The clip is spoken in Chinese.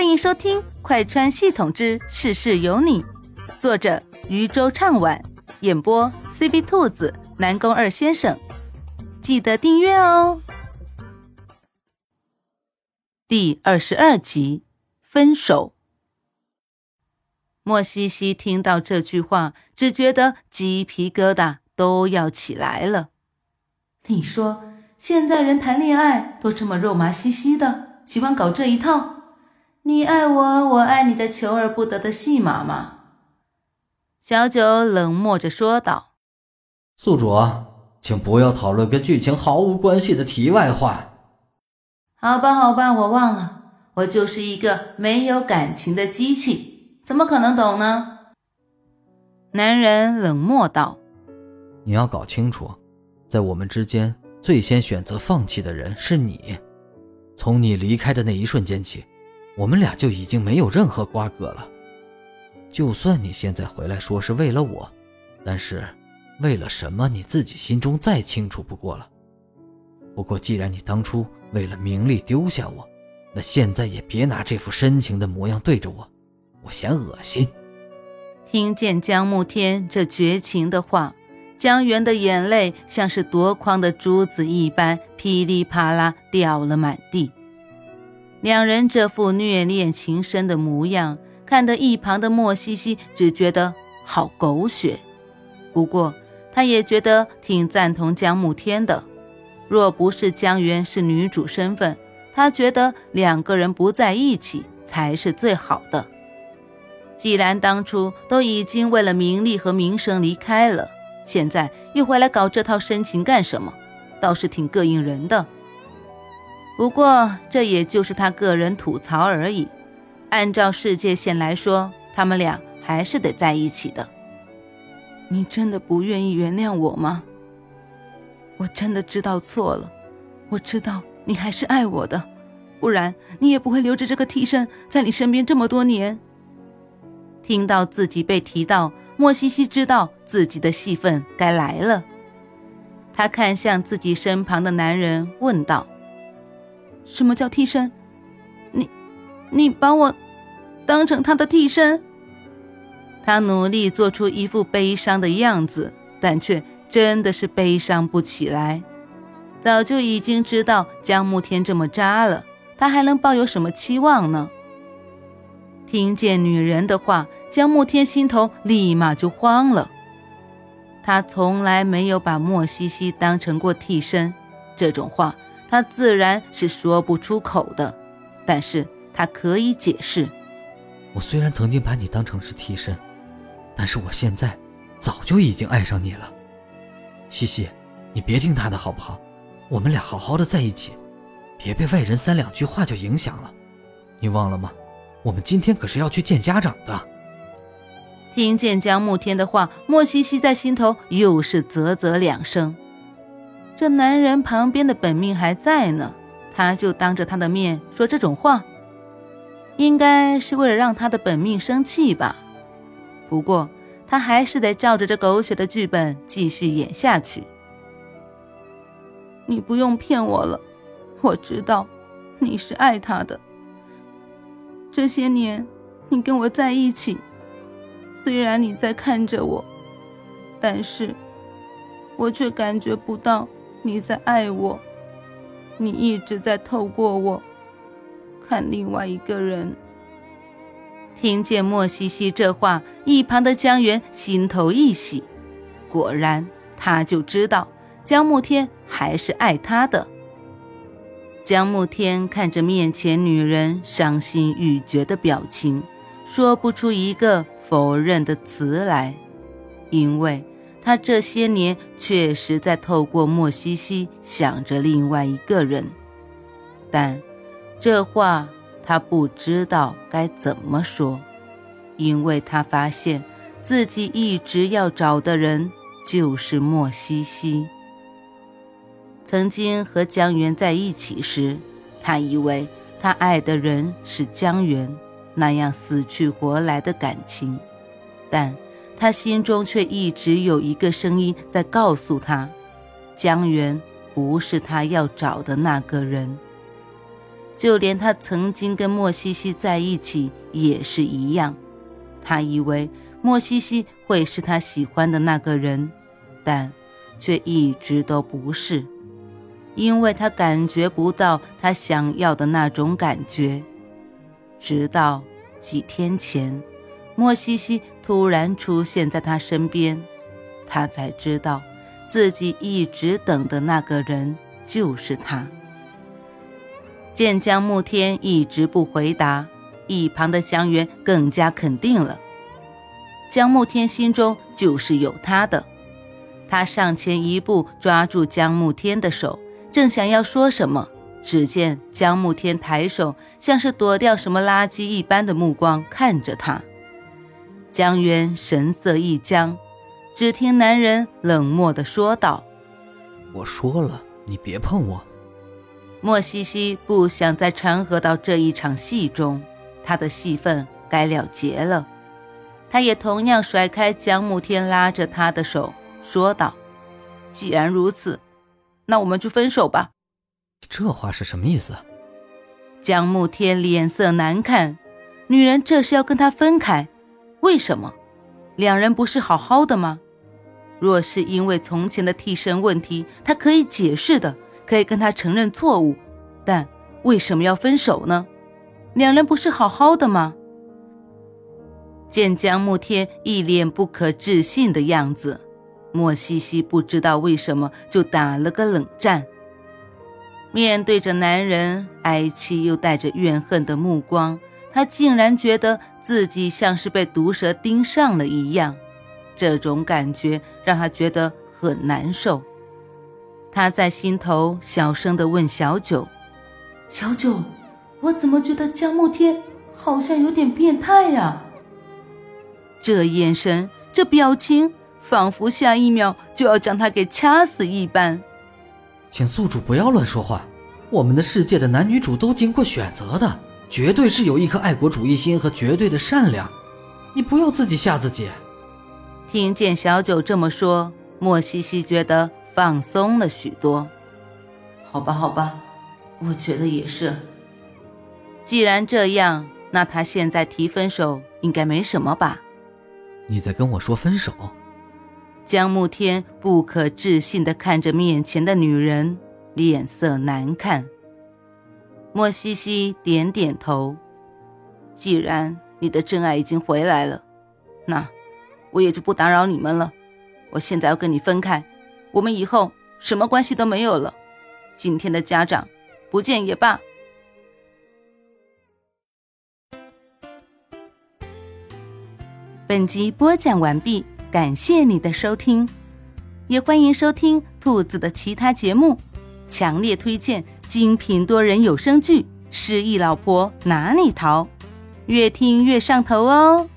欢迎收听《快穿系统之事事有你》，作者渔舟唱晚，演播 C B 兔子、南宫二先生。记得订阅哦。第二十二集，分手。莫西西听到这句话，只觉得鸡皮疙瘩都要起来了。你说，现在人谈恋爱都这么肉麻兮兮的，喜欢搞这一套？你爱我，我爱你的求而不得的戏码吗？小九冷漠着说道：“宿主，请不要讨论跟剧情毫无关系的题外话。”好吧，好吧，我忘了，我就是一个没有感情的机器，怎么可能懂呢？男人冷漠道：“你要搞清楚，在我们之间，最先选择放弃的人是你。从你离开的那一瞬间起。”我们俩就已经没有任何瓜葛了。就算你现在回来说是为了我，但是为了什么你自己心中再清楚不过了。不过既然你当初为了名利丢下我，那现在也别拿这副深情的模样对着我，我嫌恶心。听见江慕天这绝情的话，江源的眼泪像是夺眶的珠子一般，噼里啪啦掉了满地。两人这副虐恋情深的模样，看得一旁的莫西西只觉得好狗血。不过，他也觉得挺赞同江慕天的。若不是江源是女主身份，他觉得两个人不在一起才是最好的。既然当初都已经为了名利和名声离开了，现在又回来搞这套深情干什么？倒是挺膈应人的。不过，这也就是他个人吐槽而已。按照世界线来说，他们俩还是得在一起的。你真的不愿意原谅我吗？我真的知道错了。我知道你还是爱我的，不然你也不会留着这个替身在你身边这么多年。听到自己被提到，莫西西知道自己的戏份该来了。他看向自己身旁的男人，问道。什么叫替身？你，你把我当成他的替身？他努力做出一副悲伤的样子，但却真的是悲伤不起来。早就已经知道江慕天这么渣了，他还能抱有什么期望呢？听见女人的话，江慕天心头立马就慌了。他从来没有把莫西西当成过替身，这种话。他自然是说不出口的，但是他可以解释。我虽然曾经把你当成是替身，但是我现在早就已经爱上你了。西西，你别听他的好不好？我们俩好好的在一起，别被外人三两句话就影响了。你忘了吗？我们今天可是要去见家长的。听见江慕天的话，莫西西在心头又是啧啧两声。这男人旁边的本命还在呢，他就当着他的面说这种话，应该是为了让他的本命生气吧。不过他还是得照着这狗血的剧本继续演下去。你不用骗我了，我知道你是爱他的。这些年你跟我在一起，虽然你在看着我，但是我却感觉不到。你在爱我，你一直在透过我看另外一个人。听见莫西西这话，一旁的江源心头一喜，果然，他就知道江慕天还是爱他的。江慕天看着面前女人伤心欲绝的表情，说不出一个否认的词来，因为。他这些年确实在透过莫西西想着另外一个人，但这话他不知道该怎么说，因为他发现自己一直要找的人就是莫西西。曾经和江源在一起时，他以为他爱的人是江源，那样死去活来的感情，但。他心中却一直有一个声音在告诉他，江源不是他要找的那个人。就连他曾经跟莫西西在一起也是一样。他以为莫西西会是他喜欢的那个人，但却一直都不是，因为他感觉不到他想要的那种感觉。直到几天前，莫西西突然出现在他身边，他才知道自己一直等的那个人就是他。见江慕天一直不回答，一旁的江源更加肯定了，江慕天心中就是有他的。他上前一步，抓住江慕天的手，正想要说什么，只见江慕天抬手，像是躲掉什么垃圾一般的目光看着他。江渊神色一僵，只听男人冷漠的说道：“我说了，你别碰我。”莫西西不想再掺和到这一场戏中，他的戏份该了结了。他也同样甩开江慕天拉着他的手，说道：“既然如此，那我们就分手吧。”这话是什么意思？江慕天脸色难看，女人这是要跟他分开？为什么？两人不是好好的吗？若是因为从前的替身问题，他可以解释的。可以跟他承认错误，但为什么要分手呢？两人不是好好的吗？见江慕天一脸不可置信的样子，莫西西不知道为什么就打了个冷战。面对着男人哀戚又带着怨恨的目光，他竟然觉得自己像是被毒蛇盯上了一样，这种感觉让他觉得很难受。他在心头小声地问小九：“小九，我怎么觉得江慕天好像有点变态呀？这眼神，这表情，仿佛下一秒就要将他给掐死一般。”请宿主不要乱说话。我们的世界的男女主都经过选择的，绝对是有一颗爱国主义心和绝对的善良。你不要自己吓自己。听见小九这么说，莫西西觉得。放松了许多，好吧，好吧，我觉得也是。既然这样，那他现在提分手应该没什么吧？你在跟我说分手？江慕天不可置信地看着面前的女人，脸色难看。莫西西点点头。既然你的真爱已经回来了，那我也就不打扰你们了。我现在要跟你分开。我们以后什么关系都没有了，今天的家长不见也罢。本集播讲完毕，感谢你的收听，也欢迎收听兔子的其他节目，强烈推荐精品多人有声剧《失忆老婆哪里逃》，越听越上头哦。